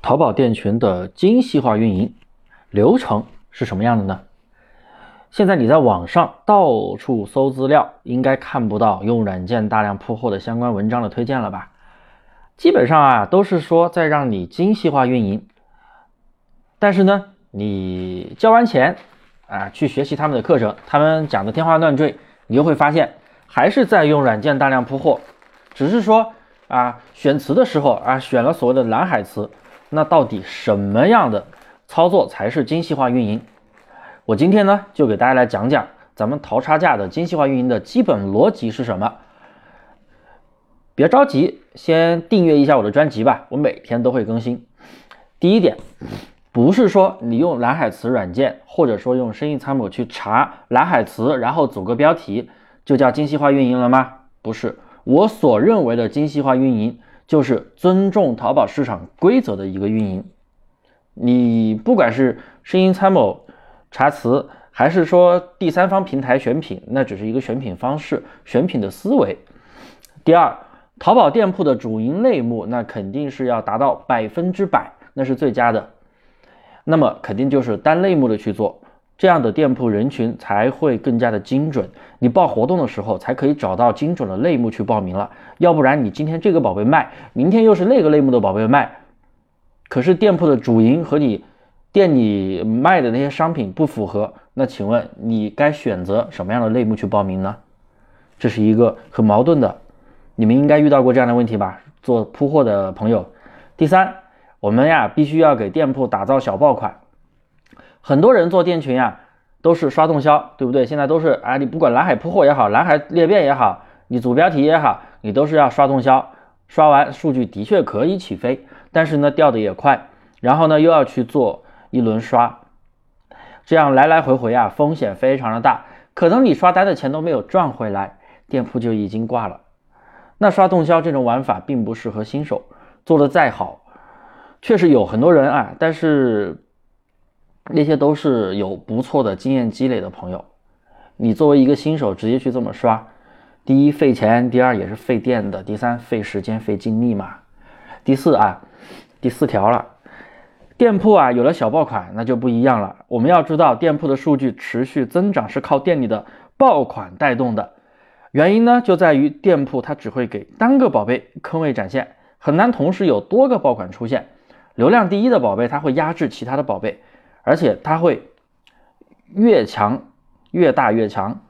淘宝店群的精细化运营流程是什么样的呢？现在你在网上到处搜资料，应该看不到用软件大量铺货的相关文章的推荐了吧？基本上啊，都是说在让你精细化运营。但是呢，你交完钱啊，去学习他们的课程，他们讲的天花乱坠，你又会发现还是在用软件大量铺货，只是说啊，选词的时候啊，选了所谓的蓝海词。那到底什么样的操作才是精细化运营？我今天呢就给大家来讲讲咱们淘差价的精细化运营的基本逻辑是什么。别着急，先订阅一下我的专辑吧，我每天都会更新。第一点，不是说你用蓝海词软件，或者说用生意参谋去查蓝海词，然后组个标题，就叫精细化运营了吗？不是，我所认为的精细化运营。就是尊重淘宝市场规则的一个运营。你不管是声音参谋查词，还是说第三方平台选品，那只是一个选品方式、选品的思维。第二，淘宝店铺的主营类目，那肯定是要达到百分之百，那是最佳的。那么肯定就是单类目的去做。这样的店铺人群才会更加的精准，你报活动的时候才可以找到精准的类目去报名了，要不然你今天这个宝贝卖，明天又是那个类目的宝贝卖，可是店铺的主营和你店里卖的那些商品不符合，那请问你该选择什么样的类目去报名呢？这是一个很矛盾的，你们应该遇到过这样的问题吧？做铺货的朋友。第三，我们呀必须要给店铺打造小爆款。很多人做店群呀，都是刷动销，对不对？现在都是啊，你不管蓝海铺货也好，蓝海裂变也好，你组标题也好，你都是要刷动销，刷完数据的确可以起飞，但是呢掉的也快，然后呢又要去做一轮刷，这样来来回回啊，风险非常的大，可能你刷单的钱都没有赚回来，店铺就已经挂了。那刷动销这种玩法并不适合新手，做的再好，确实有很多人啊，但是。那些都是有不错的经验积累的朋友，你作为一个新手直接去这么刷，第一费钱，第二也是费电的，第三费时间费精力嘛。第四啊，第四条了，店铺啊有了小爆款那就不一样了。我们要知道店铺的数据持续增长是靠店里的爆款带动的，原因呢就在于店铺它只会给单个宝贝坑位展现，很难同时有多个爆款出现。流量第一的宝贝它会压制其他的宝贝。而且它会越强越大越强，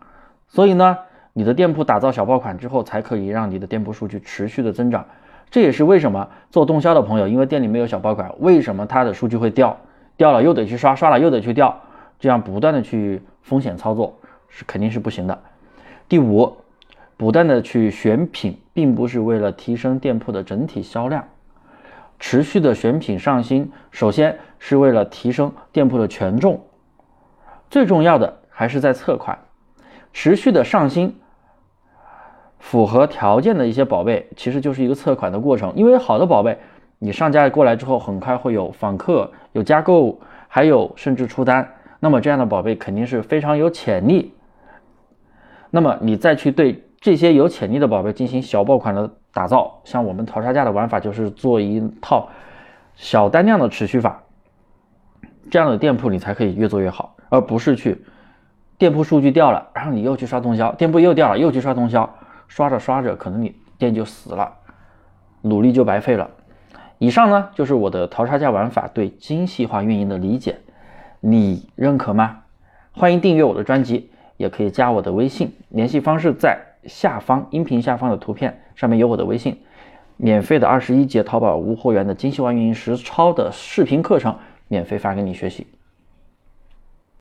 所以呢，你的店铺打造小爆款之后，才可以让你的店铺数据持续的增长。这也是为什么做动销的朋友，因为店里没有小爆款，为什么他的数据会掉？掉了又得去刷，刷了又得去掉，这样不断的去风险操作是肯定是不行的。第五，不断的去选品，并不是为了提升店铺的整体销量。持续的选品上新，首先是为了提升店铺的权重，最重要的还是在测款。持续的上新，符合条件的一些宝贝，其实就是一个测款的过程。因为好的宝贝，你上架过来之后，很快会有访客、有加购，还有甚至出单。那么这样的宝贝肯定是非常有潜力。那么你再去对这些有潜力的宝贝进行小爆款的。打造像我们淘差价的玩法，就是做一套小单量的持续法，这样的店铺你才可以越做越好，而不是去店铺数据掉了，然后你又去刷通宵，店铺又掉了，又去刷通宵，刷着刷着可能你店就死了，努力就白费了。以上呢就是我的淘差价玩法对精细化运营的理解，你认可吗？欢迎订阅我的专辑，也可以加我的微信，联系方式在。下方音频下方的图片上面有我的微信，免费的二十一节淘宝无货源的精细化运营实操的视频课程，免费发给你学习。